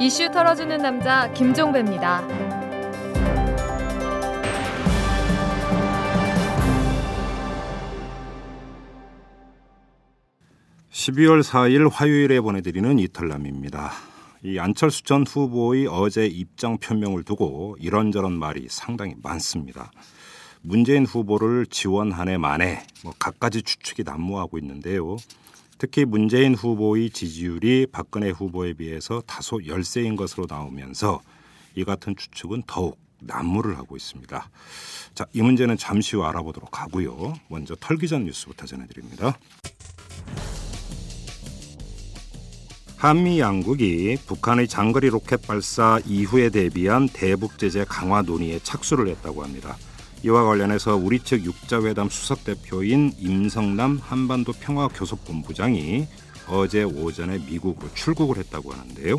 이슈 털어주는 남자 김종배입니다. 12월 4일 화요일에 보내드리는 이탈남입니다. 이 안철수 전 후보의 어제 입장 표명을 두고 이런저런 말이 상당히 많습니다. 문재인 후보를 지원 한 해 만에 뭐 갖가지 추측이 난무하고 있는데요. 특히 문재인 후보의 지지율이 박근혜 후보에 비해서 다소 열세인 것으로 나오면서 이 같은 추측은 더욱 난무를 하고 있습니다. 자, 이 문제는 잠시 후 알아보도록 하고요. 먼저 털기 전 뉴스부터 전해드립니다. 한미 양국이 북한의 장거리 로켓 발사 이후에 대비한 대북 제재 강화 논의에 착수를 했다고 합니다. 이와 관련해서 우리 측 육자회담 수석 대표인 임성남 한반도 평화교섭본부장이 어제 오전에 미국으로 출국을 했다고 하는데요.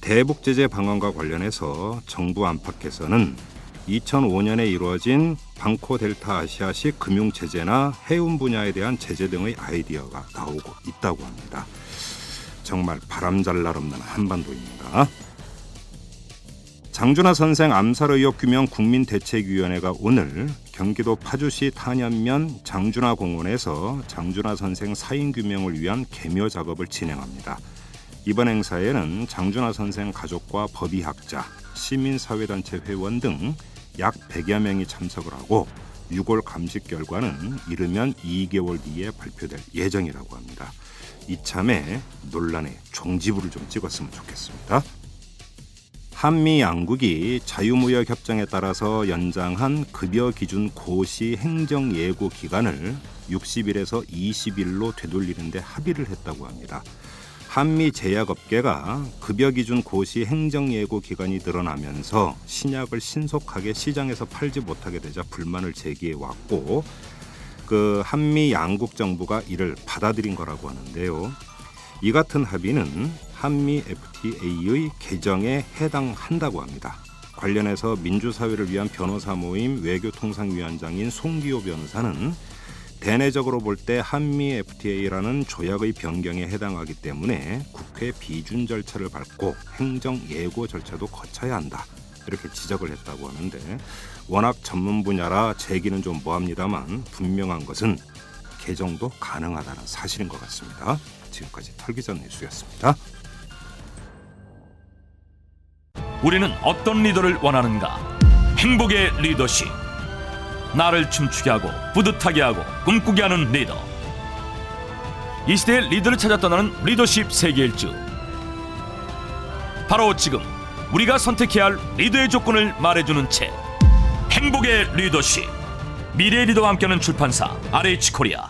대북 제재 방안과 관련해서 정부 안팎에서는 2005년에 이루어진 방코 델타 아시아식 금융 제재나 해운 분야에 대한 제재 등의 아이디어가 나오고 있다고 합니다. 정말 바람잘 날 없는 한반도입니다. 장준하 선생 암살 의혹 규명 국민대책위원회가 오늘 경기도 파주시 탄현면 장준하 공원에서 장준하 선생 사인 규명을 위한 개묘 작업을 진행합니다. 이번 행사에는 장준하 선생 가족과 법의학자, 시민사회단체 회원 등 약 100여 명이 참석을 하고 6월 감식 결과는 이르면 2개월 뒤에 발표될 예정이라고 합니다. 이참에 논란의 종지부를 좀 찍었으면 좋겠습니다. 한미 양국이 자유무역 협정에 따라서 연장한 급여 기준 고시 행정 예고 기간을 60일에서 20일로 되돌리는데 합의를 했다고 합니다. 한미 제약업계가 급여 기준 고시 행정 예고 기간이 늘어나면서 신약을 신속하게 시장에서 팔지 못하게 되자 불만을 제기해 왔고 그 한미 양국 정부가 이를 받아들인 거라고 하는데요. 이 같은 합의는 한미 FTA의 개정에 해당한다고 합니다. 관련해서 민주사회를 위한 변호사 모임 외교통상위원장인 송기호 변호사는 대내적으로 볼 때 한미 FTA라는 조약의 변경에 해당하기 때문에 국회 비준 절차를 밟고 행정 예고 절차도 거쳐야 한다. 이렇게 지적을 했다고 하는데 워낙 전문 분야라 제기는 좀 뭐합니다만 분명한 것은 개정도 가능하다는 사실인 것 같습니다. 지금까지 털기전 뉴스였습니다. 우리는 어떤 리더를 원하는가? 행복의 리더십. 나를 춤추게 하고 뿌듯하게 하고 꿈꾸게 하는 리더. 이 시대의 리더를 찾아 떠나는 리더십 세계 일주. 바로 지금 우리가 선택해야 할 리더의 조건을 말해주는 책 행복의 리더십 미래 리더와 함께하는 출판사 RH 코리아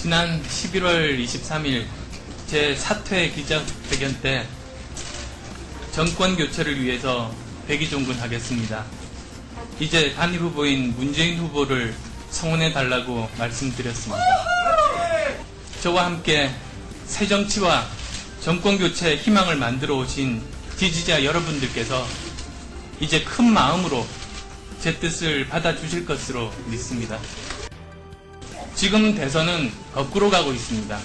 지난 11월 23일 제 사퇴 기자회견 때 정권 교체를 위해서 백의종군하겠습니다. 이제 단일 후보인 문재인 후보를 성원해 달라고 말씀드렸습니다. 저와 함께 새 정치와 정권 교체 희망을 만들어 오신 지지자 여러분들께서 이제 큰 마음으로 제 뜻을 받아주실 것으로 믿습니다. 지금 대선은 거꾸로 가고 있습니다.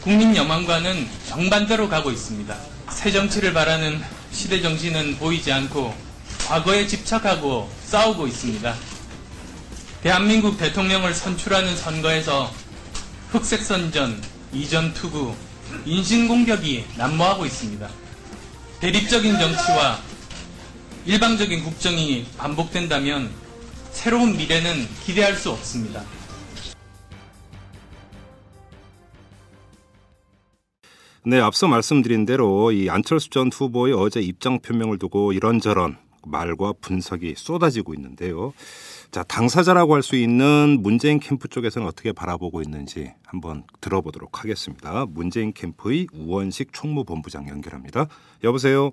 국민 여망과는 정반대로 가고 있습니다. 새 정치를 바라는 시대 정신은 보이지 않고 과거에 집착하고 싸우고 있습니다. 대한민국 대통령을 선출하는 선거에서 흑색 선전, 이전 투구, 인신 공격이 난무하고 있습니다. 대립적인 정치와 일방적인 국정이 반복된다면 새로운 미래는 기대할 수 없습니다. 네, 앞서 말씀드린 대로 이 안철수 전 후보의 어제 입장 표명을 두고 이런저런 말과 분석이 쏟아지고 있는데요. 자, 당사자라고 할 수 있는 문재인 캠프 쪽에서는 어떻게 바라보고 있는지 한번 들어보도록 하겠습니다. 문재인 캠프의 우원식 총무본부장 연결합니다. 여보세요.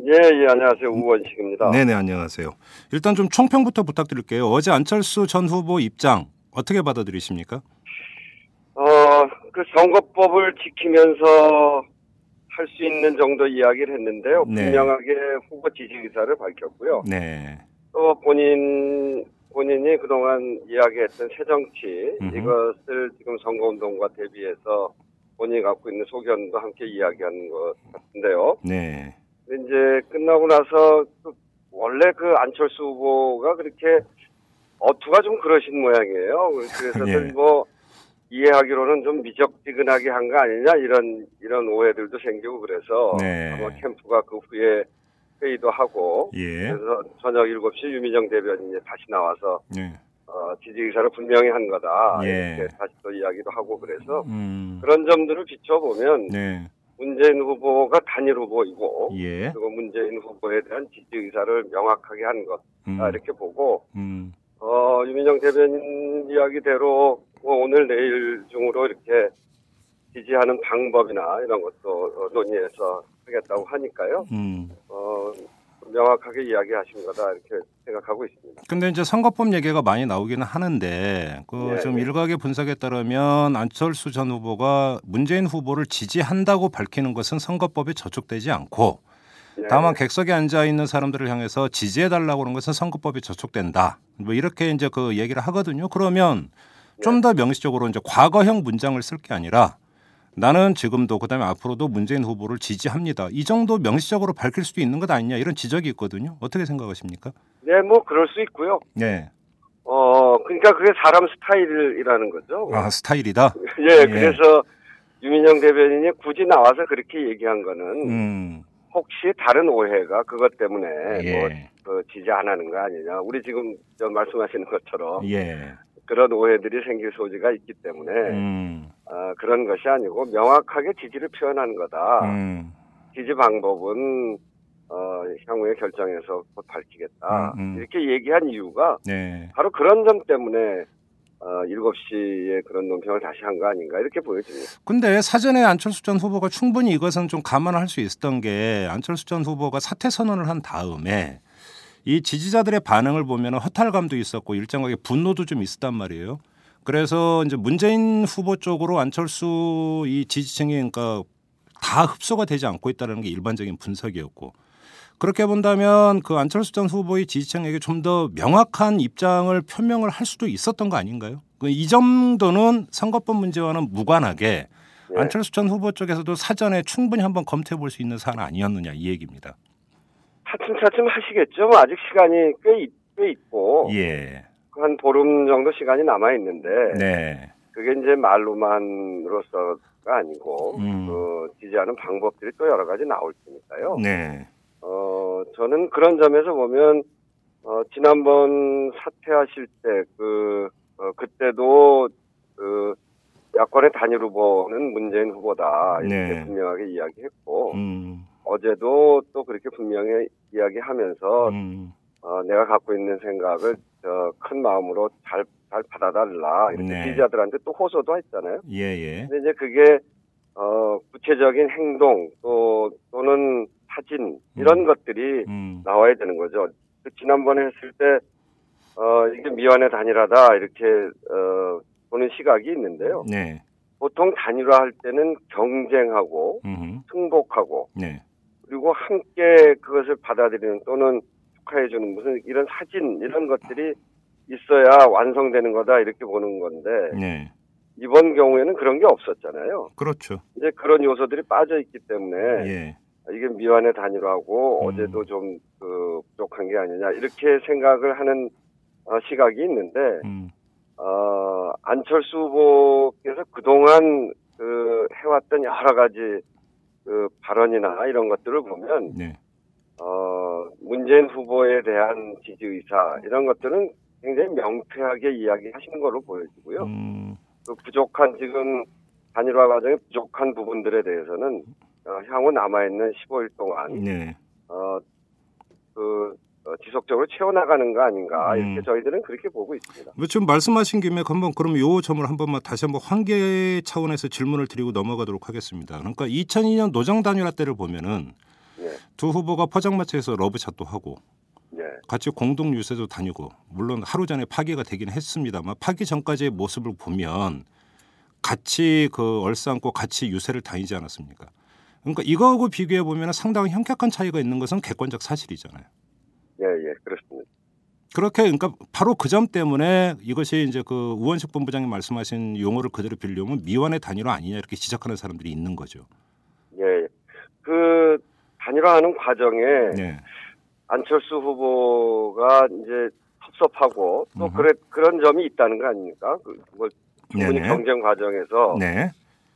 예, 예, 안녕하세요. 우원식입니다. 네네, 안녕하세요. 일단 좀 총평부터 부탁드릴게요. 어제 안철수 전 후보 입장 어떻게 받아들이십니까? 어, 그 선거법을 지키면서 할 수 있는 정도 이야기를 했는데요. 네. 분명하게 후보 지지 의사를 밝혔고요. 네. 또 본인, 본인이 그동안 이야기했던 새 정치, 음흠. 이것을 지금 선거운동과 대비해서 본인이 갖고 있는 소견도 함께 이야기하는 것 같은데요. 네. 이제 끝나고 나서 그 원래 그 안철수 후보가 그렇게 어투가 좀 그러신 모양이에요. 그래서 예. 뭐 이해하기로는 좀 미적지근하게 한 거 아니냐 이런 이런 오해들도 생기고 그래서 네. 아마 캠프가 그 후에 회의도 하고 예. 그래서 저녁 7시 유미정 대변인이 다시 나와서 네. 어, 지지 의사를 분명히 한 거다 예. 이렇게 다시 또 이야기도 하고 그래서 음. 그런 점들을 비춰보면 네. 문재인 후보가 단일 후보이고 예. 그리고 문재인 후보에 대한 지지 의사를 명확하게 한 것, 음. 아, 이렇게 보고, 음. 어, 유민영 대변인 이야기대로 뭐 오늘 내일 중으로 이렇게 지지하는 방법이나 이런 것도 어, 논의해서 하겠다고 하니까요. 음. 어, 명확하게 이야기하신 거다 이렇게 생각하고 있습니다. 근데 이제 선거법 얘기가 많이 나오기는 하는데 그 네, 좀 네. 일각의 분석에 따르면 안철수 전 후보가 문재인 후보를 지지한다고 밝히는 것은 선거법에 저촉되지 않고 네. 다만 객석에 앉아 있는 사람들을 향해서 지지해 달라고 하는 것은 선거법에 저촉된다. 뭐 이렇게 이제 그 얘기를 하거든요. 그러면 좀 더 명시적으로 이제 과거형 문장을 쓸 게 아니라 나는 지금도 그다음에 앞으로도 문재인 후보를 지지합니다. 이 정도 명시적으로 밝힐 수도 있는 것 아니냐 이런 지적이 있거든요. 어떻게 생각하십니까? 네, 뭐 그럴 수 있고요. 네. 어, 그러니까 그게 사람 스타일이라는 거죠. 아 스타일이다. 예, 예. 그래서 유민영 대변인이 굳이 나와서 그렇게 얘기한 거는 음. 혹시 다른 오해가 그것 때문에 뭐 예. 그 지지 안 하는 거 아니냐. 우리 지금 저 말씀하시는 것처럼 예. 그런 오해들이 생길 소지가 있기 때문에 음. 어, 그런 것이 아니고 명확하게 지지를 표현한 거다. 음. 지지 방법은 어, 향후에 결정해서 곧 밝히겠다. 음, 음. 이렇게 얘기한 이유가 네. 바로 그런 점 때문에 어, 7시에 그런 논평을 다시 한 거 아닌가 이렇게 보여집니다. 근데 사전에 안철수 전 후보가 충분히 이것은 좀 감안할 수 있었던 게 안철수 전 후보가 사퇴 선언을 한 다음에 이 지지자들의 반응을 보면 허탈감도 있었고 일정하게 분노도 좀 있었단 말이에요. 그래서 이제 문재인 후보 쪽으로 안철수 이 지지층이 그러니까 다 흡수가 되지 않고 있다는 게 일반적인 분석이었고 그렇게 본다면 그 안철수 전 후보의 지지층에게 좀 더 명확한 입장을 표명을 할 수도 있었던 거 아닌가요? 그이 정도는 선거법 문제와는 무관하게 예. 안철수 전 후보 쪽에서도 사전에 충분히 한번 검토해 볼 수 있는 사안 아니었느냐 이 얘기입니다. 차츰차츰 하시겠죠. 뭐 아직 시간이 꽤, 있, 꽤 있고 예. 한 보름 정도 시간이 남아 있는데 네. 그게 이제 말로만으로서가 아니고 음. 그 지지하는 방법들이 또 여러 가지 나올 테니까요. 네. 어 저는 그런 점에서 보면 어 지난번 사퇴하실 때그 어, 그때도 그 야권의 단일 후보는 문재인 후보다 이렇게 네. 분명하게 이야기했고 음. 어제도 또 그렇게 분명히 이야기하면서 음. 어, 내가 갖고 있는 생각을 저, 큰 마음으로 잘, 잘 받아달라. 이렇게 네. 지지자들한테 또 호소도 했잖아요. 예, 예. 근데 이제 그게, 어, 구체적인 행동, 또, 또는 사진, 이런 음. 것들이 음. 나와야 되는 거죠. 그 지난번에 했을 때, 어, 이게 미완의 단일화다. 이렇게, 어, 보는 시각이 있는데요. 네. 보통 단일화 할 때는 경쟁하고, 음. 승복하고, 네. 그리고 함께 그것을 받아들이는 또는 축하해주는 무슨 이런 사진 이런 것들이 있어야 완성되는 거다 이렇게 보는 건데 네. 이번 경우에는 그런 게 없었잖아요. 그렇죠. 이제 그런 요소들이 빠져 있기 때문에 예. 이게 미완의 단일화고 음. 어제도 좀 그 부족한 게 아니냐 이렇게 생각을 하는 어, 시각이 있는데 음. 어, 안철수 후보께서 그동안 그 해왔던 여러 가지 그 발언이나 이런 것들을 보면 네. 어, 문재인 후보에 대한 지지 의사 이런 것들은 굉장히 명쾌하게 이야기하시는 걸로 보여지고요. 음. 그 부족한 지금 단일화 과정에 부족한 부분들에 대해서는 어, 향후 남아 있는 15일 동안 네. 어, 그 어, 지속적으로 채워나가는 거 아닌가 음. 이렇게 저희들은 그렇게 보고 있습니다. 뭐 지금 말씀하신 김에 한번 그럼 요 점을 한번만 다시 한번 환계 차원에서 질문을 드리고 넘어가도록 하겠습니다. 그러니까 2002년 노정 단일화 때를 보면은 예, 두 후보가 포장마차에서 러브샷도 하고 예, 같이 공동 유세도 다니고 물론 하루 전에 파기가 되긴 했습니다만 파기 전까지의 모습을 보면 같이 그 얼싸안고 같이 유세를 다니지 않았습니까? 그러니까 이거하고 비교해 보면 상당히 현격한 차이가 있는 것은 객관적 사실이잖아요. 예, 예, 그렇습니다. 그렇게 그러니까 바로 그 점 때문에 이것이 이제 그 우원식 본부장님 말씀하신 용어를 그대로 빌려면 미완의 단일화 아니냐 이렇게 지적하는 사람들이 있는 거죠. 예, 그 단일화하는 과정에 네. 안철수 후보가 이제 섭섭하고 또. 그래, 그런 점이 있다는 거 아닙니까? 그, 뭐, 두 분이 네네. 경쟁 과정에서 네.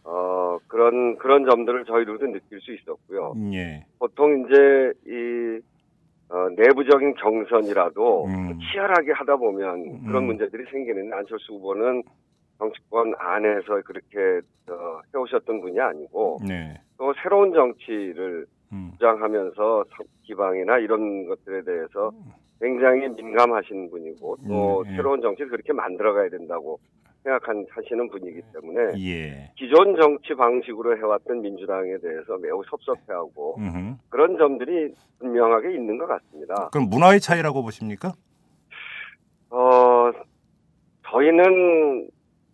어, 그런 그런 점들을 저희들도 느낄 수 있었고요. 예. 보통 이제 이 어, 내부적인 경선이라도 음. 치열하게 하다 보면 그런 음. 문제들이 생기는데 안철수 후보는 정치권 안에서 그렇게 어, 해오셨던 분이 아니고 네. 또 새로운 정치를 음. 주장하면서 성- 기방이나 이런 것들에 대해서 굉장히 민감하신 분이고 또 음, 예. 새로운 정치를 그렇게 만들어가야 된다고 생각하시는 분이기 때문에 예. 기존 정치 방식으로 해왔던 민주당에 대해서 매우 섭섭해하고 음흠. 그런 점들이 분명하게 있는 것 같습니다. 그럼 문화의 차이라고 보십니까? 어, 저희는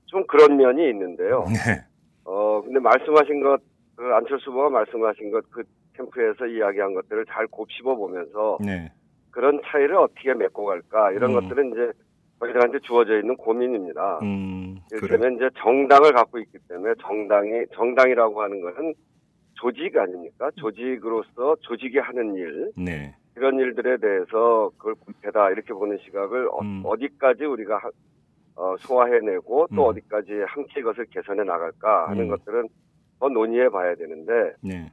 좀 그런 면이 있는데요. 네. 어, 근데 말씀하신 것, 그 안철수 후보가 말씀하신 것, 그 캠프에서 이야기한 것들을 잘 곱씹어 보면서 네. 그런 차이를 어떻게 메꿔 갈까 이런 음. 것들은 이제 저희들한테 주어져 있는 고민입니다. 음. 이를테면 이제 정당을 갖고 있기 때문에 정당이 정당이라고 하는 것은 조직 아닙니까? 조직으로서 조직이 하는 일 네. 이런 일들에 대해서 그걸 불패다 이렇게 보는 시각을 음. 어, 디까지 우리가 하- 어, 소화해내고 또 음. 어디까지 함께 이것을 개선해 나갈까 하는 음. 것들은 더 논의해 봐야 되는데 네.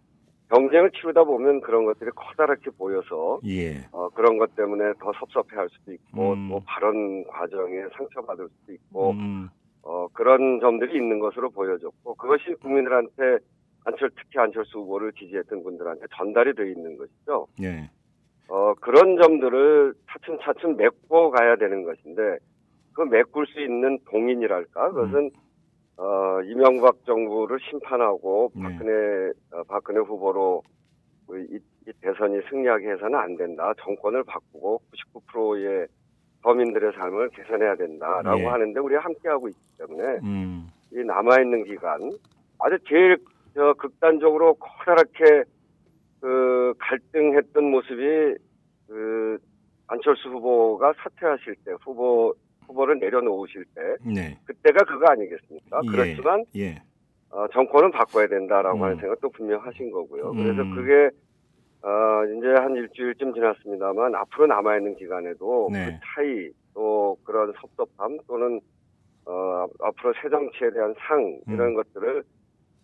경쟁을 치르다 보면 그런 것들이 커다랗게 보여서 예. 어, 그런 것 때문에 더 섭섭해할 수도 있고 음. 또 발언 과정에 상처받을 수도 있고 음. 어, 그런 점들이 있는 것으로 보여졌고 그것이 국민들한테 안철 특히 안철수 후보를 지지했던 분들한테 전달이 돼 있는 것이죠. 예. 어, 그런 점들을 차츰차츰 메꿔 가야 되는 것인데 그 메꿀 수 있는 동인이랄까 그것은 어, 이명박 정부를 심판하고 네. 박근혜 어, 박근혜 후보로 그 이, 이 대선이 승리하게 해서는 안 된다. 정권을 바꾸고 99%의 서민들의 삶을 개선해야 된다라고 네. 하는데 우리 가 함께하고 있기 때문에 음. 이 남아있는 기간 아주 제일 저 극단적으로 커다랗게 그 갈등했던 모습이 그 안철수 후보가 사퇴하실 때 후보 후보를 내려놓으실 때 네. 그때가 그거 아니겠습니까? 예. 그렇지만 예. 어, 정권은 바꿔야 된다라고 음. 하는 생각도 분명하신 거고요. 그래서 음. 그게 어, 이제 한 일주일쯤 지났습니다만 앞으로 남아 있는 기간에도 네. 그 차이 또 그런 섭섭함 또는 어, 앞으로 새 정치에 대한 상 이런 것들을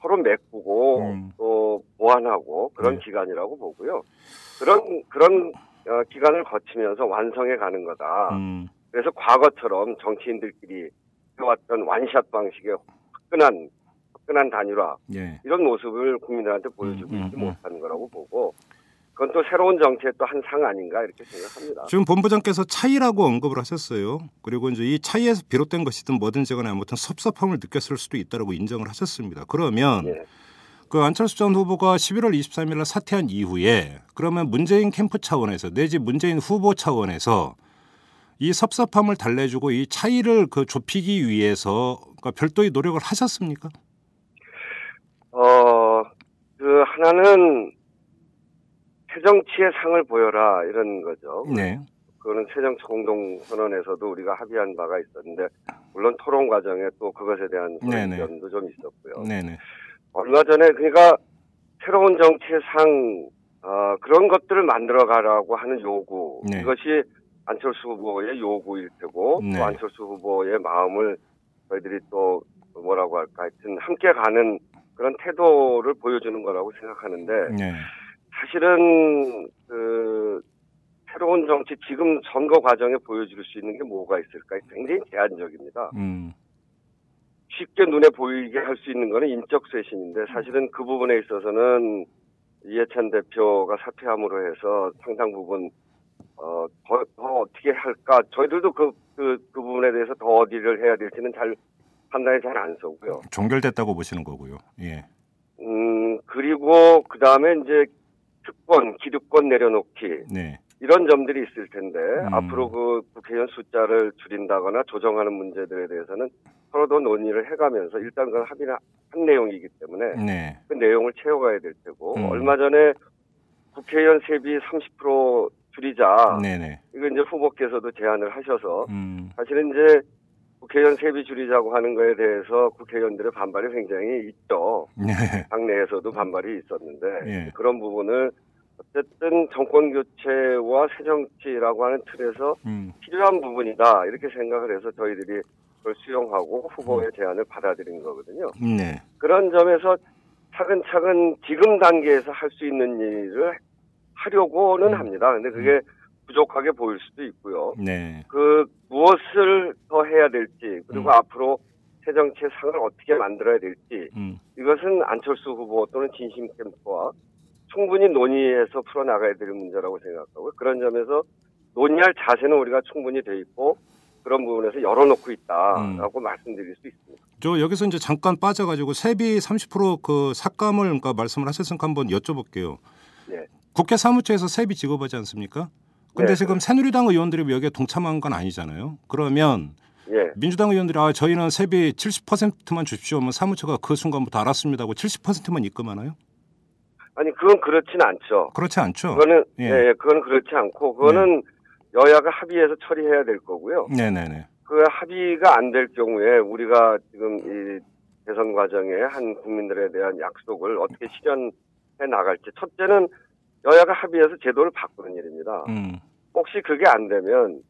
서로 메꾸고 음. 또 보완하고 그런 네. 기간이라고 보고요. 그런 그런 어, 기간을 거치면서 완성해 가는 거다. 음. 그래서 과거처럼 정치인들끼리 해왔던 완샷 방식의 화끈한 화끈한 단일화 예. 이런 모습을 국민들한테 보여주고 음, 있지 음, 음. 못하는 거라고 보고 그건 또 새로운 정치의 또 한 상 아닌가 이렇게 생각합니다. 지금 본부장께서 차이라고 언급을 하셨어요. 그리고 이제 이 차이에서 비롯된 것이든 뭐든지 간에 아무튼 섭섭함을 느꼈을 수도 있다라고 인정을 하셨습니다. 그러면 예. 그 안철수 전 후보가 11월 23일 날 사퇴한 이후에 그러면 문재인 캠프 차원에서 내지 문재인 후보 차원에서 이 섭섭함을 달래주고 이 차이를 그 좁히기 위해서 그러니까 별도의 노력을 하셨습니까? 어, 그 하나는 새정치의 상을 보여라 이런 거죠. 네. 그거는 새정치 공동선언에서도 우리가 합의한 바가 있었는데 물론 토론 과정에 또 그것에 대한 네네. 의견도 좀 있었고요. 네네. 얼마 전에 그러니까 새로운 정치의 상 어, 그런 것들을 만들어 가라고 하는 요구 네. 이것이 안철수 후보의 요구일 테고 네. 또 안철수 후보의 마음을 저희들이 또 뭐라고 할까 하여튼 함께 가는 그런 태도를 보여주는 거라고 생각하는데 네. 사실은 그 새로운 정치 지금 선거 과정에 보여줄 수 있는 게 뭐가 있을까 굉장히 제한적입니다. 음. 쉽게 눈에 보이게 할 수 있는 거는 인적 쇄신인데 사실은 그 부분에 있어서는 이해찬 대표가 사퇴함으로 해서 상당 부분 어, 더, 더 어떻게 할까? 저희들도 그, 그, 그 부분에 대해서 더 어디를 해야 될지는 잘 판단이 잘 안 서고요. 종결됐다고 보시는 거고요. 예. 음, 그리고 그 다음에 이제 특권, 기득권 내려놓기 네. 이런 점들이 있을 텐데 음. 앞으로 그 국회의원 숫자를 줄인다거나 조정하는 문제들에 대해서는 서로 더 논의를 해가면서 일단 그건 합의는 한 내용이기 때문에 네. 그 내용을 채워가야 될 테고 음. 얼마 전에 국회의원 세비 30% 줄이자 네네. 이거 이제 후보께서도 제안을 하셔서 음. 사실은 이제 국회의원 세비 줄이자고 하는 거에 대해서 국회의원들의 반발이 굉장히 있죠. 네. 당내에서도 반발이 있었는데 예. 그런 부분을 어쨌든 정권 교체와 새 정치라고 하는 틀에서 음. 필요한 부분이다 이렇게 생각을 해서 저희들이 그걸 수용하고 후보의 제안을 받아들인 거거든요. 네. 그런 점에서 차근차근 지금 단계에서 할 수 있는 일을 하려고는 음. 합니다. 근데 그게 부족하게 보일 수도 있고요. 네. 그 무엇을 더 해야 될지 그리고 음. 앞으로 새 정치의 상을 어떻게 만들어야 될지 음. 이것은 안철수 후보 또는 진심 캠프와 충분히 논의해서 풀어나가야 될 문제라고 생각하고 그런 점에서 논의할 자세는 우리가 충분히 돼 있고 그런 부분에서 열어놓고 있다라고 말씀드릴 수 있습니다. 저 여기서 이제 잠깐 빠져가지고 세비 30%그 삭감을 그러니까 말씀을 하셨으니까 한번 여쭤볼게요. 네. 국회 사무처에서 세비 지급하지 않습니까? 근데 네. 지금 새누리당 의원들이 여기에 동참한 건 아니잖아요. 그러면 예, 민주당 의원들이 아 저희는 세비 70%만 주십시오. 하면 사무처가 그 순간부터 알았습니다 하고 70%만 입금하나요? 아니 그건 그렇진 않죠. 그렇지 않죠. 그거는 예. 예, 예, 그건 그렇지 않고 그거는 여야가 합의해서 처리해야 될 거고요. 네네네. 그 합의가 안 될 경우에 우리가 지금 이 대선 과정에 한 국민들에 대한 약속을 어떻게 실현해 나갈지 첫째는 여야가 합의해서 제도를 바꾸는 일입니다. 음. 혹시 그게 안 되면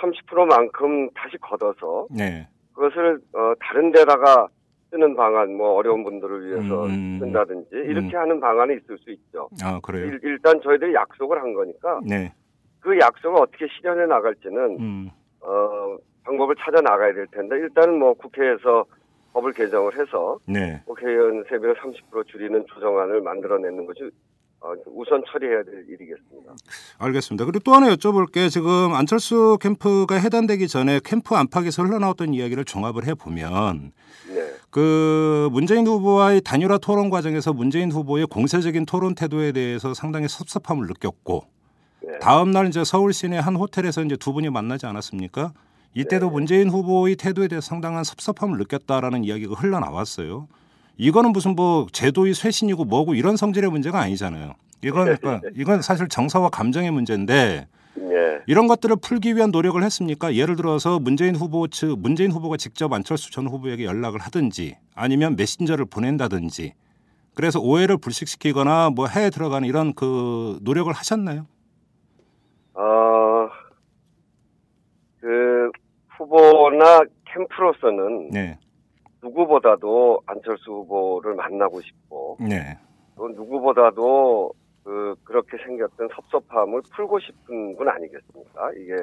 30%만큼 다시 걷어서 네. 그것을 어, 다른 데다가 쓰는 방안, 뭐 어려운 분들을 위해서 음. 쓴다든지 이렇게 음. 하는 방안이 있을 수 있죠. 아 그래요. 일, 일단 저희들이 약속을 한 거니까 네. 그 약속을 어떻게 실현해 나갈지는 음. 어, 방법을 찾아 나가야 될 텐데 일단은 뭐 국회에서 법을 개정을 해서 네. 국회의원 세비를 30% 줄이는 조정안을 만들어내는 것이 어, 우선 처리해야 될 일이겠습니다. 알겠습니다. 그리고 또 하나 여쭤볼 게 지금 안철수 캠프가 해단되기 전에 캠프 안팎에서 흘러나왔던 이야기를 종합을 해보면 네, 그 문재인 후보와의 단일화 토론 과정에서 문재인 후보의 공세적인 토론 태도에 대해서 상당히 섭섭함을 느꼈고 네. 다음 날 이제 서울 시내 한 호텔에서 이제 두 분이 만나지 않았습니까? 이때도 문재인 후보의 태도에 대해서 상당한 섭섭함을 느꼈다라는 이야기가 흘러나왔어요. 이거는 무슨 뭐 제도의 쇄신이고 뭐고 이런 성질의 문제가 아니잖아요. 이건 그러니까 이건 사실 정서와 감정의 문제인데 예, 이런 것들을 풀기 위한 노력을 했습니까? 예를 들어서 문재인 후보 측 문재인 후보가 직접 안철수 전 후보에게 연락을 하든지 아니면 메신저를 보낸다든지 그래서 오해를 불식시키거나 뭐 해에 들어가는 이런 그 노력을 하셨나요? 어, 그 후보나 캠프로서는 네, 누구보다도 안철수 후보를 만나고 싶고 네, 또 누구보다도 그 그렇게 생겼던 섭섭함을 풀고 싶은 분 아니겠습니까? 이게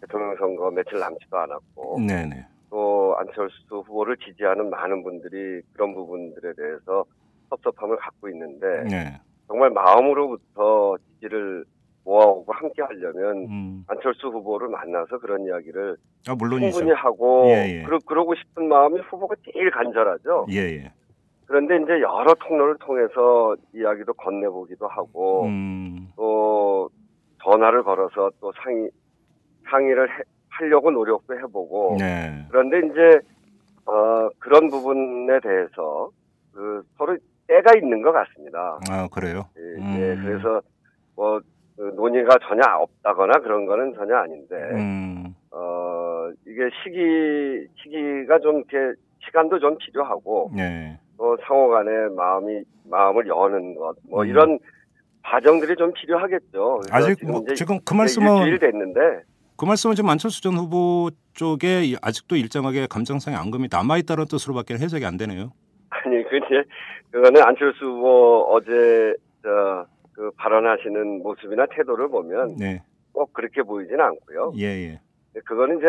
대통령 선거 며칠 남지도 않았고 네, 네, 또 안철수 후보를 지지하는 많은 분들이 그런 부분들에 대해서 섭섭함을 갖고 있는데 네, 정말 마음으로부터 지지를 모아오고 함께 하려면 음, 안철수 후보를 만나서 그런 이야기를 아 물론이죠. 충분히 하고 예, 예. 그러, 그러고 싶은 마음이 후보가 제일 간절하죠. 예, 예. 그런데 이제 여러 통로를 통해서 이야기도 건네보기도 하고 음, 또 전화를 걸어서 또 상의 상의를 해- 하려고 노력도 해보고 네, 그런데 이제 어, 그런 부분에 대해서 그 서로 때가 있는 것 같습니다. 아 그래요. 예, 음. 예, 그래서 뭐 그 논의가 전혀 없다거나 그런 거는 전혀 아닌데 음, 어 이게 시기 시기가 좀 이렇게 시간도 좀 필요하고 네, 또 상호간에 마음이 마음을 여는 것뭐 음. 이런 과정들이 좀 필요하겠죠. 아직 뭐 이제 지금 그 말씀은 일주일 됐는데 그 말씀은 지금 안철수 전 후보 쪽에 이- 아직도 일정하게 감정상의 앙금이 남아 있다는 뜻으로밖에 해석이 안 되네요. 아니 그 이제 그거는 안철수 후보 어제 저 그 발언하시는 모습이나 태도를 보면 네, 꼭 그렇게 보이지는 않고요. 예, 예. 그거는 이제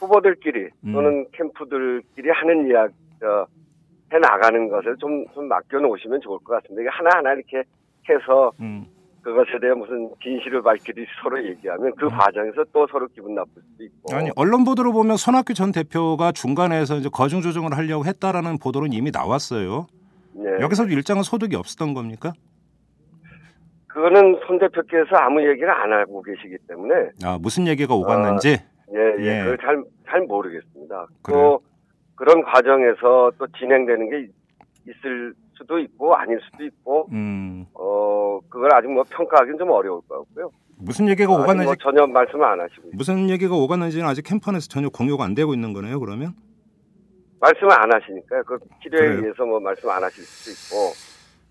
후보들끼리 음. 또는 캠프들끼리 하는 이야기 어, 해 나가는 것을 좀 좀 맡겨 놓으시면 좋을 것 같습니다. 이게 하나 하나 이렇게 해서 음, 그것에 대해 무슨 진실을 밝히듯이 서로 얘기하면 그 과정에서 또 서로 기분 나쁠 수도 있고. 음. 아니 언론 보도를 보면 손학규 전 대표가 중간에서 이제 거중 조정을 하려고 했다라는 보도는 이미 나왔어요. 네. 여기서 일정한 소득이 없었던 겁니까? 그거는 손 대표께서 아무 얘기를 안 하고 계시기 때문에 아 무슨 얘기가 오갔는지. 예, 예, 예. 그걸 잘, 잘 모르겠습니다. 그래요? 또 그런 과정에서 또 진행되는 게 있을 수도 있고 아닐 수도 있고 음 어 그걸 아직 뭐 평가하기는 좀 어려울 것 같고요. 무슨 얘기가 오갔는지 뭐 전혀 말씀을 안 하시고. 무슨 얘기가 오갔는지는 아직 캠퍼에서 전혀 공유가 안 되고 있는 거네요. 그러면 말씀을 안 하시니까요. 그 필요에. 의해서 뭐 말씀 안 하실 수도 있고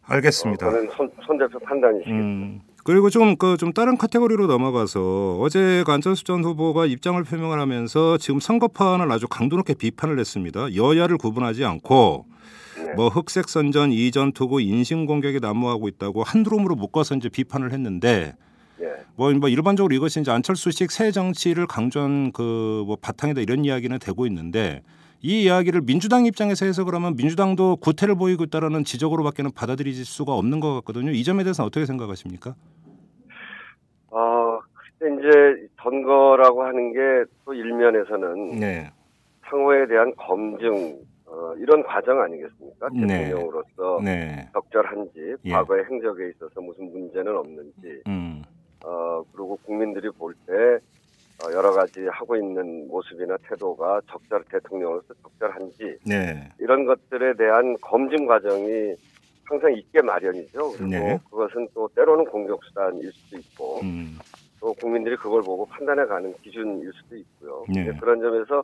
알겠습니다. 어, 그는 손, 손 대표 판단이시겠죠. 음, 그리고 좀그좀 다른 카테고리로 넘어가서 어제 그 안철수 전 후보가 입장을 표명을 하면서 지금 선거판을 아주 강도 높게 비판을 했습니다. 여야를 구분하지 않고 네. 뭐 흑색 선전, 이전 투구, 인신 공격에 난무하고 있다고 한드롬으로 묶어서 이제 비판을 했는데 예. 뭐, 뭐 일반적으로 이것이 이제 안철수식 새 정치를 강조한 그 뭐 바탕이다 이런 이야기는 되고 있는데 이 이야기를 민주당 입장에서 해서 그러면 민주당도 구태를 보이고 있다라는 지적으로밖에는 받아들일 수가 없는 것 같거든요. 이 점에 대해서는 어떻게 생각하십니까? 어, 근데 이제 선거라고 하는 게 또 일면에서는 네. 상호에 대한 검증 어, 이런 과정 아니겠습니까? 네. 대통령으로서 네. 적절한지 예. 과거의 행적에 있어서 무슨 문제는 없는지 음. 어, 그리고 국민들이 볼때 어, 여러 가지 하고 있는 모습이나 태도가 적절 대통령으로서 적절한지 네. 이런 것들에 대한 검증 과정이 항상 있게 마련이죠. 그리고 네. 그것은 또 때로는 공격 수단일 수도 있고 음. 또 국민들이 그걸 보고 판단해 가는 기준일 수도 있고요. 네. 그런 점에서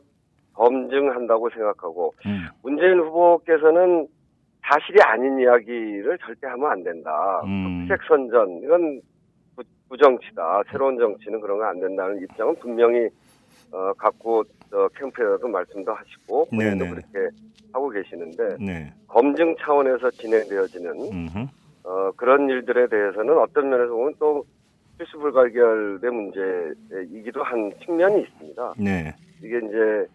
검증한다고 생각하고 음. 문재인 후보께서는 사실이 아닌 이야기를 절대 하면 안 된다. 음. 흑색 선전 이건 부, 부정치다. 새로운 정치는 그런 거 안 된다는 입장은 분명히 어, 갖고 어, 캠프에서도 말씀도 하시고 본인도 네네. 그렇게 하고 계시는데 네. 검증 차원에서 진행되어지는 음흠. 어, 그런 일들에 대해서는 어떤 면에서 보면 또 필수 불가결의 문제이기도 한 측면이 있습니다. 네. 이게 이제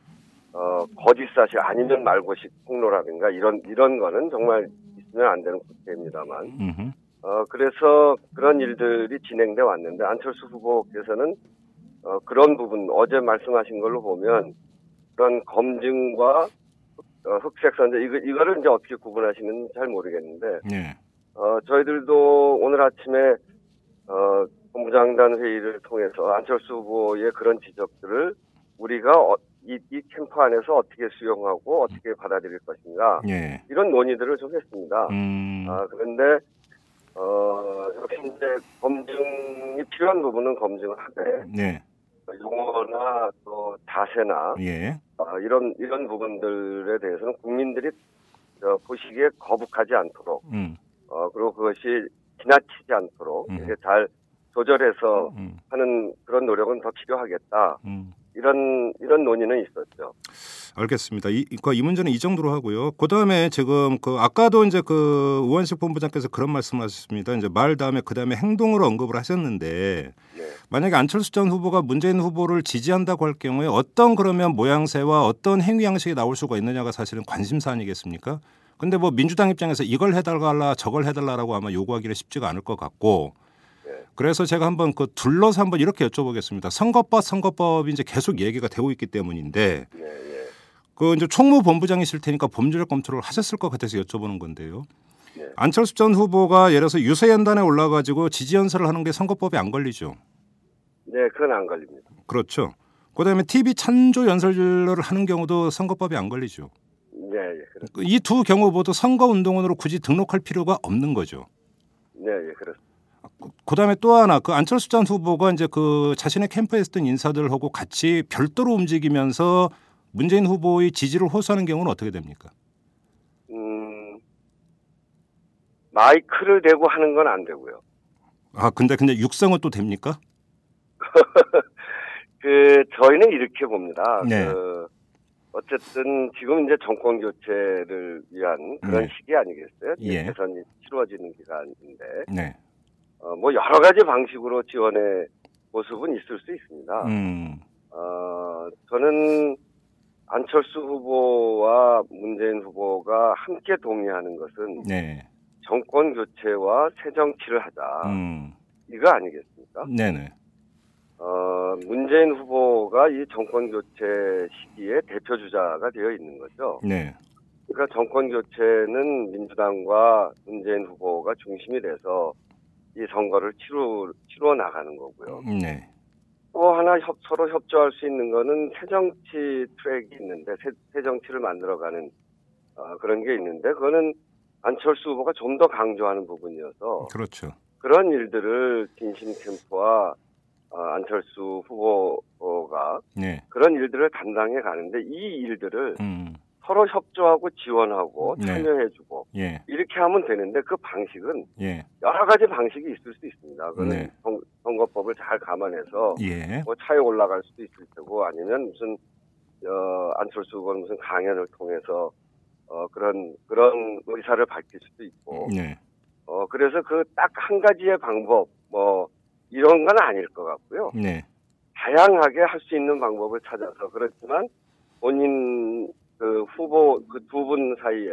어, 거짓 사실 아니면 말고식 폭로라든가 이런 이런 거는 정말 있으면 안 되는 국회입니다만 음흠. 어, 그래서 그런 일들이 진행돼 왔는데 안철수 후보께서는 어, 그런 부분 어제 말씀하신 걸로 보면 그런 검증과 어, 흑색 선제 이거 이거를 이제 어떻게 구분하시는지 잘 모르겠는데 네. 어, 저희들도 오늘 아침에 어, 본부장단 회의를 통해서 안철수 후보의 그런 지적들을 우리가 어, 이, 이 캠프 안에서 어떻게 수용하고 어떻게 받아들일 것인가 네. 이런 논의들을 좀 했습니다. 음. 아, 그런데, 어, 역시 이제 검증이 필요한 부분은 검증을 하되, 네. 용어나 또 자세나, 예. 어, 이런, 이런 부분들에 대해서는 국민들이 저, 보시기에 거북하지 않도록, 음. 어, 그리고 그것이 지나치지 않도록, 음. 이렇게 잘 조절해서 음. 하는 그런 노력은 더 필요하겠다. 음. 이런, 이런 논의는 있었죠. 알겠습니다. 이, 그, 이 문제는 이 정도로 하고요. 그 다음에 지금 그 아까도 이제 그 우원식 본부장께서 그런 말씀을 하셨습니다. 이제 말 다음에 그 다음에 행동으로 언급을 하셨는데 네. 만약에 안철수 전 후보가 문재인 후보를 지지한다고 할 경우에 어떤 그러면 모양새와 어떤 행위 양식이 나올 수가 있느냐가 사실은 관심사 아니겠습니까? 근데 뭐 민주당 입장에서 이걸 해달라 저걸 해달라라고 아마 요구하기는 쉽지가 않을 것 같고 네. 그래서 제가 한번 그 둘러서 한번 이렇게 여쭤보겠습니다. 선거법 선거법이 이제 계속 얘기가 되고 있기 때문인데 예, 예. 그 이제 총무본부장이실 테니까 법률적 검토를 하셨을 것 같아서 여쭤보는 건데요. 네. 안철수 전 후보가 예를 들어서 유세 연단에 올라가지고 지지 연설을 하는 게 선거법에 안 걸리죠. 네, 그건 안 걸립니다. 그렇죠. 그다음에 TV 찬조 연설을 하는 경우도 선거법에 안 걸리죠. 네, 예, 그렇, 이두 경우 모두 선거 운동원으로 굳이 등록할 필요가 없는 거죠. 네, 예, 그렇습니다. 그다음에 또 하나 그 안철수 전 후보가 이제 그 자신의 캠프에 있던 인사들하고 같이 별도로 움직이면서 문재인 후보의 지지를 호소하는 경우는 어떻게 됩니까? 음, 마이크를 대고 하는 건 안 되고요. 아 근데 근데 육성은 또 됩니까? 그 저희는 이렇게 봅니다. 네. 그 어쨌든 지금 이제 정권 교체를 위한 그런 네. 시기 아니겠어요? 예. 대선이 치러지는 기간인데 네. 어, 뭐 여러 가지 방식으로 지원의 모습은 있을 수 있습니다. 음. 어, 저는 안철수 후보와 문재인 후보가 함께 동의하는 것은 네. 정권 교체와 새 정치를 하자. 음. 이거 아니겠습니까? 네네. 어, 문재인 후보가 이 정권 교체 시기에 대표 주자가 되어 있는 거죠. 네. 그러니까 정권 교체는 민주당과 문재인 후보가 중심이 돼서 이 선거를 치루 치루어 나가는 거고요. 네. 또 하나 협, 서로 협조할 수 있는 거는 새정치 트랙이 있는데 새, 새정치를 만들어가는 어, 그런 게 있는데 그거는 안철수 후보가 좀 더 강조하는 부분이어서 그렇죠. 그런 일들을 진심 캠프와 어, 안철수 후보가 네. 그런 일들을 담당해 가는데 이 일들을 음. 서로 협조하고 지원하고 네. 참여해주고 예. 이렇게 하면 되는데 그 방식은 예. 여러 가지 방식이 있을 수 있습니다. 그거는 네. 선- 선거법을 잘 감안해서 예. 뭐 차에 올라갈 수도 있을 테고 아니면 무슨 어, 안철수 후보는 무슨 강연을 통해서 어, 그런 그런 의사를 밝힐 수도 있고 네. 어, 그래서 그 딱 한 가지의 방법 뭐 이런 건 아닐 것 같고요. 네. 다양하게 할 수 있는 방법을 찾아서 그렇지만 본인 그 후보 그 두 분 사이에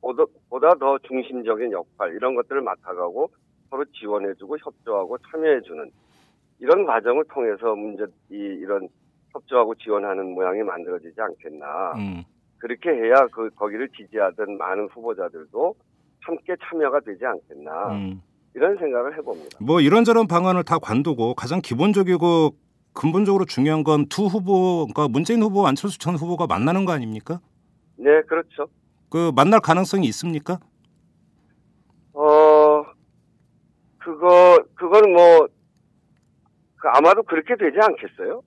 보다, 보다 더 중심적인 역할 이런 것들을 맡아가고 서로 지원해주고 협조하고 참여해주는 이런 과정을 통해서 문제 이 이런 협조하고 지원하는 모양이 만들어지지 않겠나 음. 그렇게 해야 그 거기를 지지하던 많은 후보자들도 함께 참여가 되지 않겠나 음. 이런 생각을 해봅니다. 뭐 이런저런 방안을 다 관두고 가장 기본적이고 근본적으로 중요한 건 두 후보, 그러니까 문재인 후보, 안철수 전 후보가 만나는 거 아닙니까? 네, 그렇죠. 그 만날 가능성이 있습니까? 어, 그거, 그건 뭐, 그 아마도 그렇게 되지 않겠어요?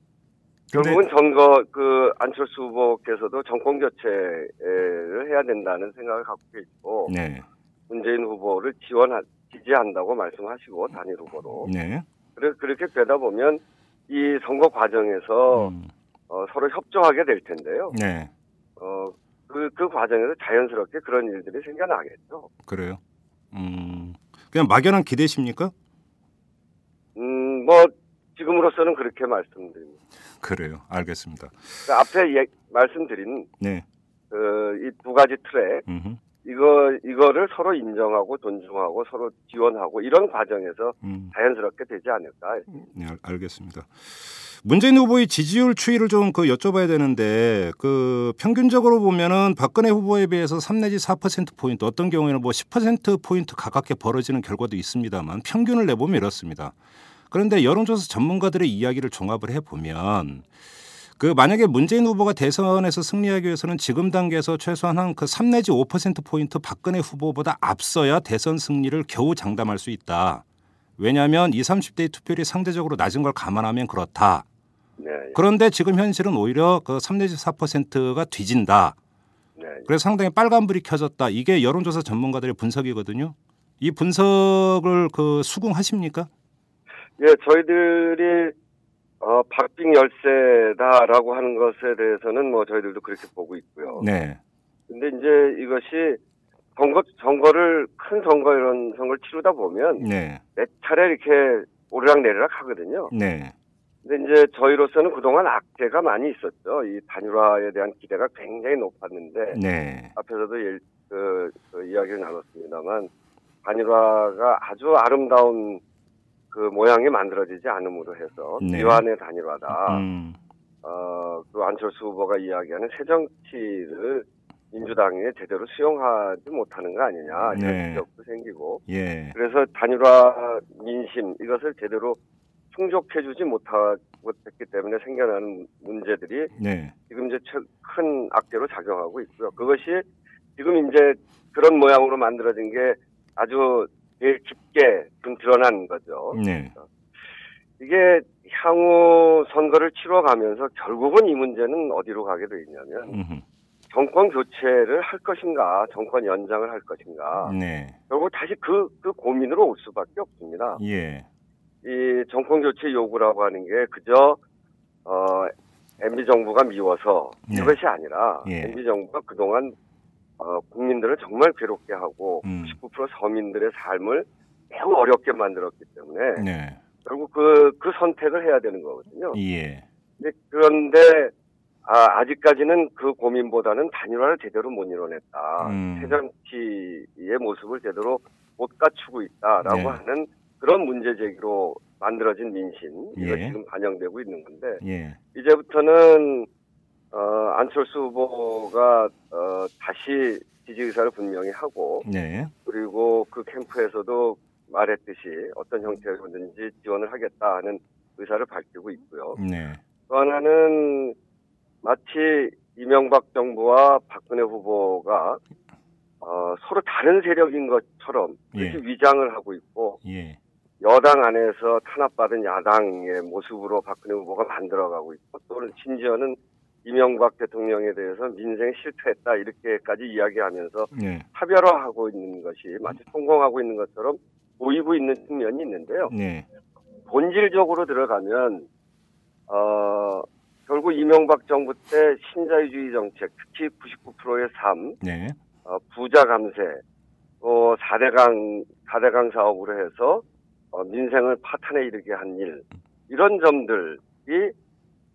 결국은 선거, 그, 안철수 후보께서도 정권 교체를 해야 된다는 생각을 갖고 계시고, 네, 문재인 후보를 지원하, 지지한다고 말씀하시고, 단일 후보로. 네, 그래서 그렇게 되다 보면, 이 선거 과정에서, 음, 어, 서로 협조하게 될 텐데요. 네, 어, 그, 그 과정에서 자연스럽게 그런 일들이 생겨나겠죠. 그래요. 음, 그냥 막연한 기대십니까? 음, 뭐, 지금으로서는 그렇게 말씀드립니다. 그래요. 알겠습니다. 그 앞에 예, 말씀드린 네, 그, 이 두 가지 트랙 음흠, 이거 이거를 서로 인정하고 존중하고 서로 지원하고 이런 과정에서 음, 자연스럽게 되지 않을까. 네, 알- 알겠습니다. 문재인 후보의 지지율 추이를 좀 그 여쭤봐야 되는데 그 평균적으로 보면은 박근혜 후보에 비해서 3 내지 4% 포인트 어떤 경우에는 뭐 10% 포인트 가깝게 벌어지는 결과도 있습니다만 평균을 내보면 이렇습니다. 그런데 여론조사 전문가들의 이야기를 종합을 해 보면 그 만약에 문재인 후보가 대선에서 승리하기 위해서는 지금 단계에서 최소한 한 그 3 내지 5% 포인트 박근혜 후보보다 앞서야 대선 승리를 겨우 장담할 수 있다. 왜냐하면 20, 30대의 투표율이 상대적으로 낮은 걸 감안하면 그렇다. 네, 그런데 지금 현실은 오히려 그 3 내지 4%가 뒤진다. 네. 그래서 상당히 빨간불이 켜졌다. 이게 여론조사 전문가들의 분석이거든요. 이 분석을 그 수긍하십니까? 예, 저희들이 어, 박빙 열세다라고 하는 것에 대해서는 뭐 저희들도 그렇게 보고 있고요. 네. 근데 이제 이것이 선거 선거를 큰 선거 이런 선거를 치르다 보면 네. 몇 차례 이렇게 오르락 내리락 하거든요. 네. 근데 이제 저희로서는 그동안 악재가 많이 있었죠. 이 단일화에 대한 기대가 굉장히 높았는데 네. 앞에서도 예, 그, 그 이야기를 나눴습니다만 단일화가 아주 아름다운 그 모양이 만들어지지 않음으로 해서 네. 미완의 단일화다. 음. 어, 그 안철수 후보가 이야기하는 새 정치를 민주당에 제대로 수용하지 못하는 거 아니냐 이런 네. 지적도 생기고 예. 그래서 단일화 민심 이것을 제대로 충족해주지 못하고 했기 때문에 생겨나는 문제들이 네. 지금 이제 최- 큰 악재로 작용하고 있고요. 그것이 지금 이제 그런 모양으로 만들어진 게 아주 제일 깊게 좀 드러난 거죠. 네. 이게 향후 선거를 치러가면서 결국은 이 문제는 어디로 가게 돼 있냐면 음흠. 정권 교체를 할 것인가, 정권 연장을 할 것인가. 네. 결국 다시 그, 그 고민으로 올 수밖에 없습니다. 예. 이 정권 교체 요구라고 하는 게 그저 어 MB 정부가 미워서 네. 이것이 아니라 예. MB 정부가 그동안 어 국민들을 정말 괴롭게 하고 음. 99% 서민들의 삶을 매우 어렵게 만들었기 때문에 네. 결국 그, 그 선택을 해야 되는 거거든요. 예. 그런데 아, 아직까지는 그 고민보다는 단일화를 제대로 못 이뤄냈다. 음. 새정치의 모습을 제대로 못 갖추고 있다라고 네. 하는 그런 문제 제기로 만들어진 민심 이거 예. 지금 반영되고 있는 건데 예. 이제부터는 어, 안철수 후보가 어, 다시 지지 의사를 분명히 하고 네. 그리고 그 캠프에서도 말했듯이 어떤 형태로든지 지원을 하겠다 하는 의사를 밝히고 있고요. 네. 또 하나는 마치 이명박 정부와 박근혜 후보가 어, 서로 다른 세력인 것처럼 예. 위장을 하고 있고 예. 여당 안에서 탄압받은 야당의 모습으로 박근혜 후보가 만들어가고 있고 또는 심지어는 이명박 대통령에 대해서 민생 실패했다 이렇게까지 이야기하면서 네. 차별화하고 있는 것이 마치 성공하고 있는 것처럼 보이고 있는 측면이 있는데요. 네. 본질적으로 들어가면 어 결국 이명박 정부 때 신자유주의 정책, 특히 99%의 삶, 네. 어, 부자 감세, 또 4대강 4대강 사업으로 해서 어, 민생을 파탄에 이르게 한 일, 이런 점들이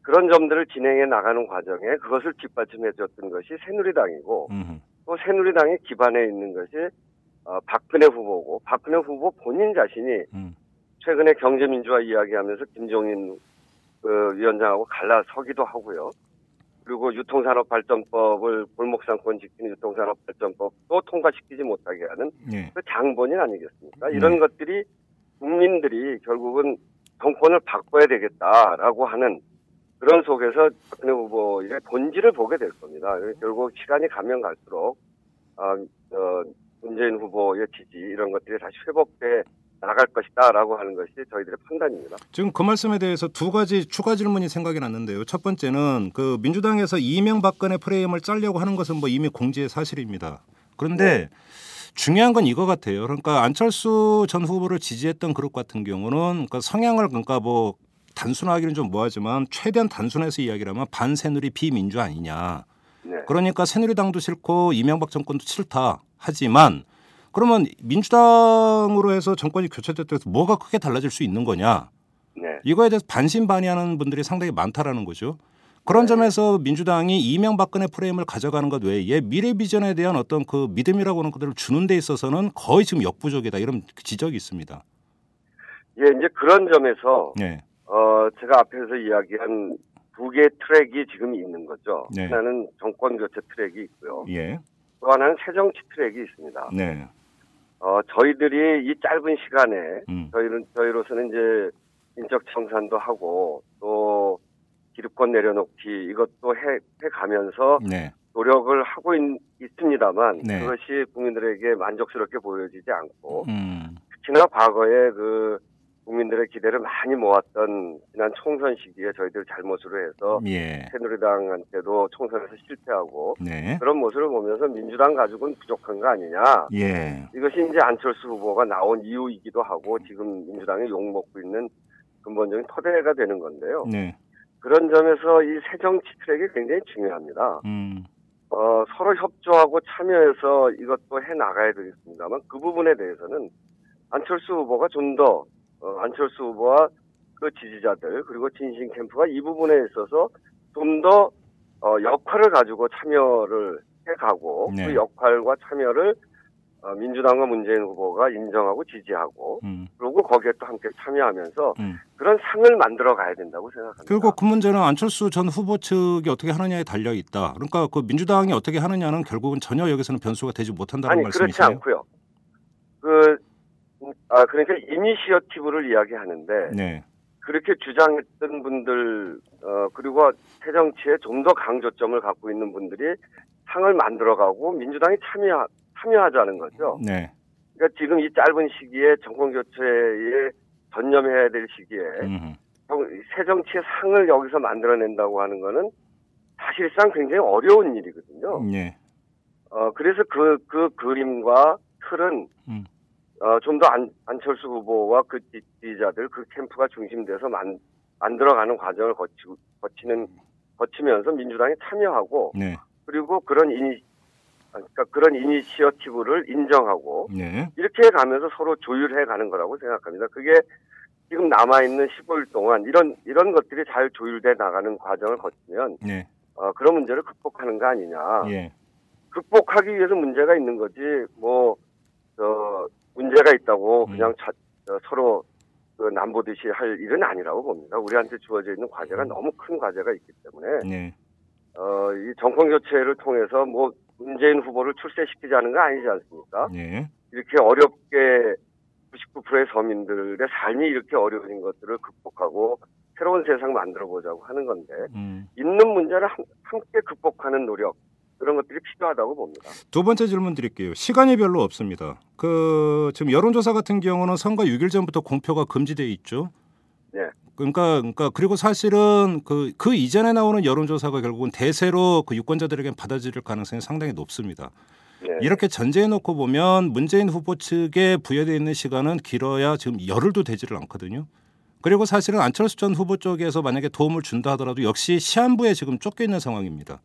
그런 점들을 진행해 나가는 과정에 그것을 뒷받침해 줬던 것이 새누리당이고 음. 또 새누리당의 기반에 있는 것이 어, 박근혜 후보고 박근혜 후보 본인 자신이 음. 최근에 경제민주화 이야기하면서 김종인 그 위원장하고 갈라서기도 하고요. 그리고 유통산업발전법을 골목상권 지키는 유통산업발전법도 통과시키지 못하게 하는 예. 그 장본인 아니겠습니까? 네. 이런 것들이 국민들이 결국은 정권을 바꿔야 되겠다라고 하는 그런 속에서 박근혜 후보의 본질을 보게 될 겁니다. 결국 시간이 가면 갈수록 아, 어, 문재인 후보의 지지 이런 것들이 다시 회복돼 나갈 것이다라고 하는 것이 저희들의 판단입니다. 지금 그 말씀에 대해서 두 가지 추가 질문이 생각이 났는데요. 첫 번째는 그 민주당에서 이명박근혜 프레임을 짜려고 하는 것은 뭐 이미 공지의 사실입니다. 그런데 중요한 건 이거 같아요. 그러니까 안철수 전 후보를 지지했던 그룹 같은 경우는 그 성향을 그러니까 뭐 단순하기는 좀 뭐하지만 최대한 단순해서 이야기를 하면 반새누리 비민주 아니냐. 네. 그러니까 새누리당도 싫고 이명박 정권도 싫다. 하지만 그러면 민주당으로 해서 정권이 교체됐다고 해서 뭐가 크게 달라질 수 있는 거냐? 네. 이거에 대해서 반신반의하는 분들이 상당히 많다라는 거죠. 그런 점에서 민주당이 이명박근혜 프레임을 가져가는 것 외에 미래 비전에 대한 어떤 그 믿음이라고 하는 것들을 주는 데 있어서는 거의 지금 역부족이다 이런 지적이 있습니다. 예, 이제 그런 점에서 네, 어, 제가 앞에서 이야기한 두 개의 트랙이 지금 있는 거죠. 네. 하나는 정권 교체 트랙이 있고요. 예, 또 하나는 새 정치 트랙이 있습니다. 네, 어, 저희들이 이 짧은 시간에 음, 저희는 저희로서는 이제 인적 청산도 하고 또 기득권 내려놓기 이것도 해, 해 가면서 네, 노력을 하고 있, 습니다만 네. 그것이 국민들에게 만족스럽게 보여지지 않고 음, 특히나 과거에 그 국민들의 기대를 많이 모았던 지난 총선 시기에 저희들 잘못으로 해서 예, 새누리당한테도 총선에서 실패하고 네, 그런 모습을 보면서 민주당 가지고는 부족한 거 아니냐. 예, 이것이 이제 안철수 후보가 나온 이유이기도 하고 지금 민주당이 욕먹고 있는 근본적인 토대가 되는 건데요. 네, 그런 점에서 이 새 정치 트랙이 굉장히 중요합니다. 음, 어, 서로 협조하고 참여해서 이것도 해 나가야 되겠습니다만 그 부분에 대해서는 안철수 후보가 좀더 어, 안철수 후보와 그 지지자들 그리고 진신 캠프가 이 부분에 있어서 좀더 어, 역할을 가지고 참여를 해가고 네. 그 역할과 참여를 어, 민주당과 문재인 후보가 인정하고 지지하고 음. 그리고 거기에 또 함께 참여하면서 음. 그런 상을 만들어 가야 된다고 생각합니다. 그리고 그 문제는 안철수 전 후보 측이 어떻게 하느냐에 달려 있다. 그러니까 그 민주당이 어떻게 하느냐는 결국은 전혀 여기서는 변수가 되지 못한다는 아니 그렇지 말씀이세요? 않고요. 그 아, 그러니까 이니시어티브를 이야기하는데 네, 그렇게 주장했던 분들 어 그리고 새정치에 좀 더 강조점을 갖고 있는 분들이 상을 만들어가고 민주당이 참여 참여하자는 거죠. 네, 그러니까 지금 이 짧은 시기에 정권 교체에 전념해야 될 시기에 음, 정- 새정치의 상을 여기서 만들어낸다고 하는 거는 사실상 굉장히 어려운 일이거든요. 네, 어, 그래서 그, 그 그림과 틀은, 음. 어, 좀 더 안철수 후보와 그 지- 지지자들, 그 캠프가 중심돼서 만, 만들어가는 과정을 거치고, 거치는, 거치면서 민주당이 참여하고, 네, 그리고 그런 이니, 아, 그러니까 그런 이니시어티브를 인정하고, 네, 이렇게 가면서 서로 조율해 가는 거라고 생각합니다. 그게 지금 남아 있는 15일 동안 이런, 이런 것들이 잘 조율돼 나가는 과정을 거치면, 네, 어, 그런 문제를 극복하는 거 아니냐. 예, 극복하기 위해서 문제가 있는 거지 뭐 저 문제가 있다고 음. 그냥 자, 어, 서로 그 남보듯이 할 일은 아니라고 봅니다. 우리한테 주어져 있는 과제가 너무 큰 과제가 있기 때문에 네. 어, 이 정권 교체를 통해서 뭐 문재인 후보를 출세시키자는 거 아니지 않습니까? 네. 이렇게 어렵게 99%의 서민들의 삶이 이렇게 어려워진 것들을 극복하고 새로운 세상 만들어 보자고 하는 건데 음. 있는 문제를 함- 함께 극복하는 노력 그런 것들이 필요하다고 봅니다. 두 번째 질문 드릴게요. 시간이 별로 없습니다. 그 지금 여론조사 같은 경우는 선거 6일 전부터 공표가 금지돼 있죠. 네. 그러니까 그러니까 그리고 사실은 그그 이전에 나오는 여론조사가 결국은 대세로 그 유권자들에게 받아들일 가능성이 상당히 높습니다. 네. 이렇게 전제해 놓고 보면 문재인 후보 측에 부여되어 있는 시간은 길어야 지금 열흘도 되지를 않거든요. 그리고 사실은 안철수 전 후보 쪽에서 만약에 도움을 준다 하더라도 역시 시한부에 지금 쫓겨 있는 상황입니다.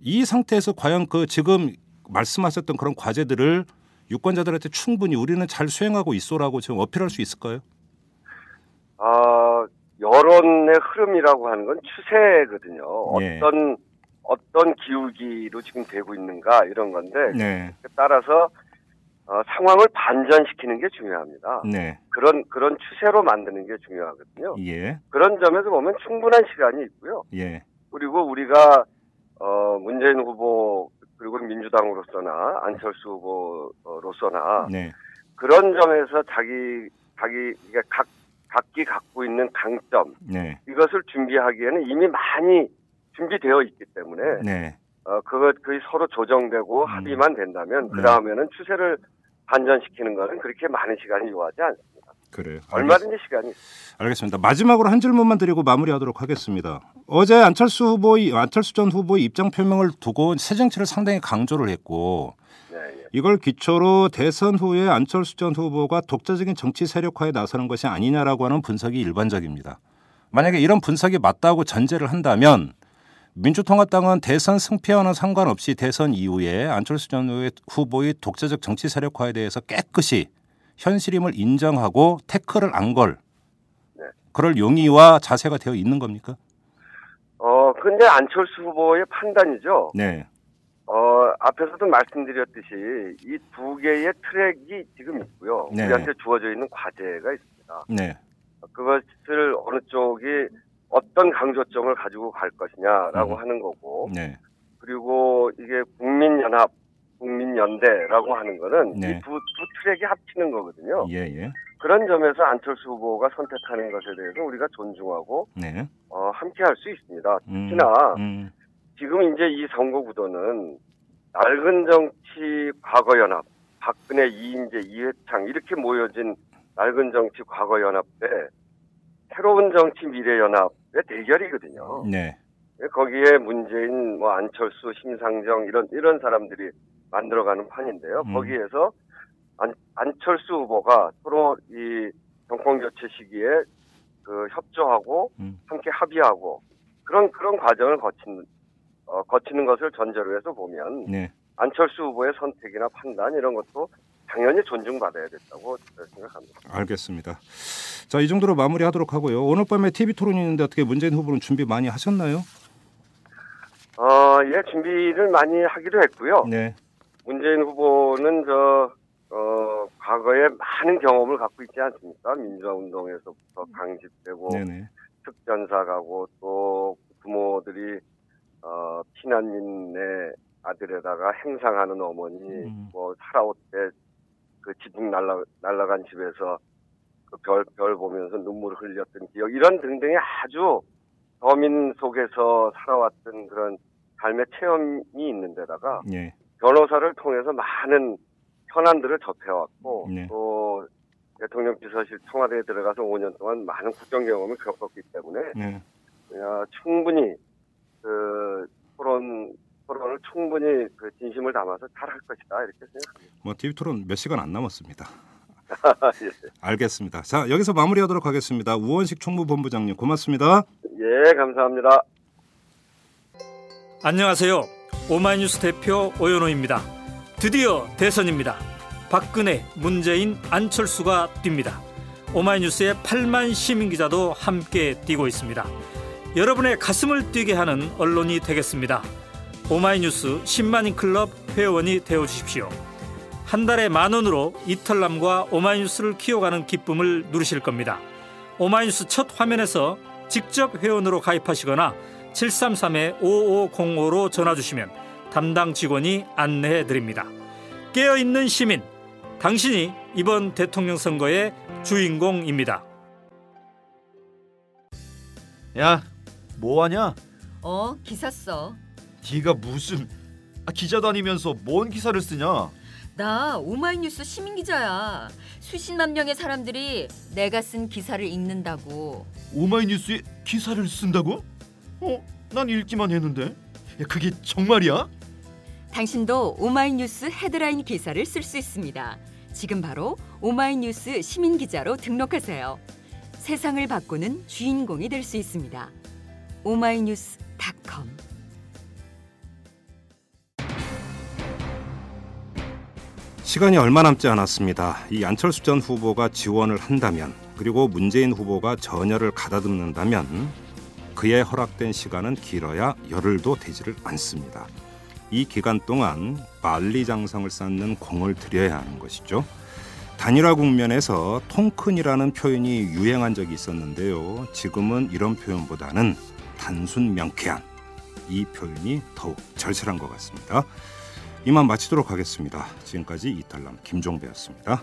네. 이 상태에서 과연 그 지금 말씀하셨던 그런 과제들을 유권자들한테 충분히 우리는 잘 수행하고 있소라고 지금 어필할 수 있을까요? 아, 여론의 흐름이라고 하는 건 추세거든요. 네. 어떤 어떤 기울기로 지금 되고 있는가 이런 건데 네, 따라서 어, 상황을 반전시키는 게 중요합니다. 네, 그런 그런 추세로 만드는 게 중요하거든요. 예, 그런 점에서 보면 충분한 시간이 있고요. 예, 그리고 우리가 어, 문재인 후보 그리고 민주당으로서나 안철수 후보로서나 네, 그런 점에서 자기 자기 각 각기 갖고 있는 강점 네, 이것을 준비하기에는 이미 많이 준비되어 있기 때문에 네. 어 그것 그 서로 조정되고 합의만 된다면 네. 그 다음에는 추세를 반전시키는 것은 그렇게 많은 시간이 요하지 않습니다. 그래요. 얼마든지 시간이 있습니다. 알겠습니다. 마지막으로 한 질문만 드리고 마무리하도록 하겠습니다. 어제 안철수 후보의 안철수 전 후보의 입장 표명을 두고 새 정치를 상당히 강조를 했고 네, 예. 이걸 기초로 대선 후에 안철수 전 후보가 독자적인 정치 세력화에 나서는 것이 아니냐라고 하는 분석이 일반적입니다. 만약에 이런 분석이 맞다고 전제를 한다면 민주통합당은 대선 승패와는 상관없이 대선 이후에 안철수 전 후보의 독자적 정치 세력화에 대해서 깨끗이 현실임을 인정하고 태클을 안걸 네. 그럴 용의와 자세가 되어 있는 겁니까? 어 근데 안철수 후보의 판단이죠. 네. 어 앞에서도 말씀드렸듯이 이 두 개의 트랙이 지금 있고요. 네. 우리한테 주어져 있는 과제가 있습니다. 네. 그것을 어느 쪽이 어떤 강조점을 가지고 갈 것이냐라고 음. 하는 거고 네. 그리고 이게 국민연합, 국민연대라고 하는 거는 네. 이두 두 트랙이 합치는 거거든요. 예, 예. 그런 점에서 안철수 후보가 선택하는 것에 대해서 우리가 존중하고 네. 어, 함께 할 수 있습니다. 음, 특히나 음, 지금 이제 이 선거 구도는 낡은 정치 과거 연합, 박근혜, 이인재, 이회창 이렇게 모여진 낡은 정치 과거 연합 대 새로운 정치 미래 연합의 대결이거든요. 네. 거기에 문재인, 뭐 안철수, 심상정 이런 이런 사람들이 만들어가는 판인데요. 음. 거기에서 안, 안철수 후보가 서로 이 정권 교체 시기에 그 협조하고 음. 함께 합의하고 그런 그런 과정을 거친 어, 거치는 것을 전제로 해서 보면 네. 안철수 후보의 선택이나 판단 이런 것도 당연히 존중받아야 된다고 생각합니다. 알겠습니다. 자, 이 정도로 마무리하도록 하고요. 오늘 밤에 TV 토론이 있는데 어떻게 문재인 후보는 준비 많이 하셨나요? 어, 예, 준비를 많이 하기도 했고요. 네. 문재인 후보는 저, 어, 과거에 많은 경험을 갖고 있지 않습니까? 민주화 운동에서부터 강집되고, 네네. 특전사 가고, 또 부모들이, 어, 피난민의 아들에다가 행상하는 어머니, 음. 뭐, 살아올 때 그 지붕 날라, 날라간 집에서 그 별, 별 보면서 눈물을 흘렸던 기억, 이런 등등의 아주 서민 속에서 살아왔던 그런 삶의 체험이 있는 데다가, 예. 변호사를 통해서 많은 현안들을 접해왔고 네. 또 대통령 비서실 청와대에 들어가서 5년 동안 많은 국정 경험을 겪었기 때문에 네. 어, 충분히 그 토론 토론을 충분히 그 진심을 담아서 잘 할 것이다 이렇게 생각합니다. 뭐 TV 토론 몇 시간 안 남았습니다. 예. 알겠습니다. 자, 여기서 마무리하도록 하겠습니다. 우원식 총무본부장님 고맙습니다. 예, 감사합니다. 안녕하세요. 오마이뉴스 대표 오연호입니다. 드디어 대선입니다. 박근혜, 문재인, 안철수가 뜁니다. 오마이뉴스의 8만 시민 기자도 함께 뛰고 있습니다. 여러분의 가슴을 뛰게 하는 언론이 되겠습니다. 오마이뉴스 10만인 클럽 회원이 되어 주십시오. 한 달에 만 원으로 이털남과 오마이뉴스를 키워가는 기쁨을 누리실 겁니다. 오마이뉴스 첫 화면에서 직접 회원으로 가입하시거나 733-5505로 전화 주시면 담당 직원이 안내해 드립니다. 깨어 있는 시민, 당신이 이번 대통령 선거의 주인공입니다. 야, 뭐 하냐? 어, 기사 써. 네가 무슨 아, 기자도 아니면서 뭔 기사를 쓰냐? 나 오마이뉴스 시민 기자야. 수십만 명의 사람들이 내가 쓴 기사를 읽는다고. 오마이뉴스에 기사를 쓴다고? 어, 난 읽기만 했는데. 야, 그게 정말이야? 당신도 오마이뉴스 헤드라인 기사를 쓸 수 있습니다. 지금 바로 오마이뉴스 시민 기자로 등록하세요. 세상을 바꾸는 주인공이 될 수 있습니다. 오마이뉴스닷컴 시간이 얼마 남지 않았습니다. 이 안철수 전 후보가 지원을 한다면 그리고 문재인 후보가 전열을 가다듬는다면 그에 허락된 시간은 길어야 열흘도 되지를 않습니다. 이 기간 동안 만리장성을 쌓는 공을 들여야 하는 것이죠. 단일화 국면에서 통큰이라는 표현이 유행한 적이 있었는데요. 지금은 이런 표현보다는 단순 명쾌한 이 표현이 더욱 절실한 것 같습니다. 이만 마치도록 하겠습니다. 지금까지 이탈남 김종배였습니다.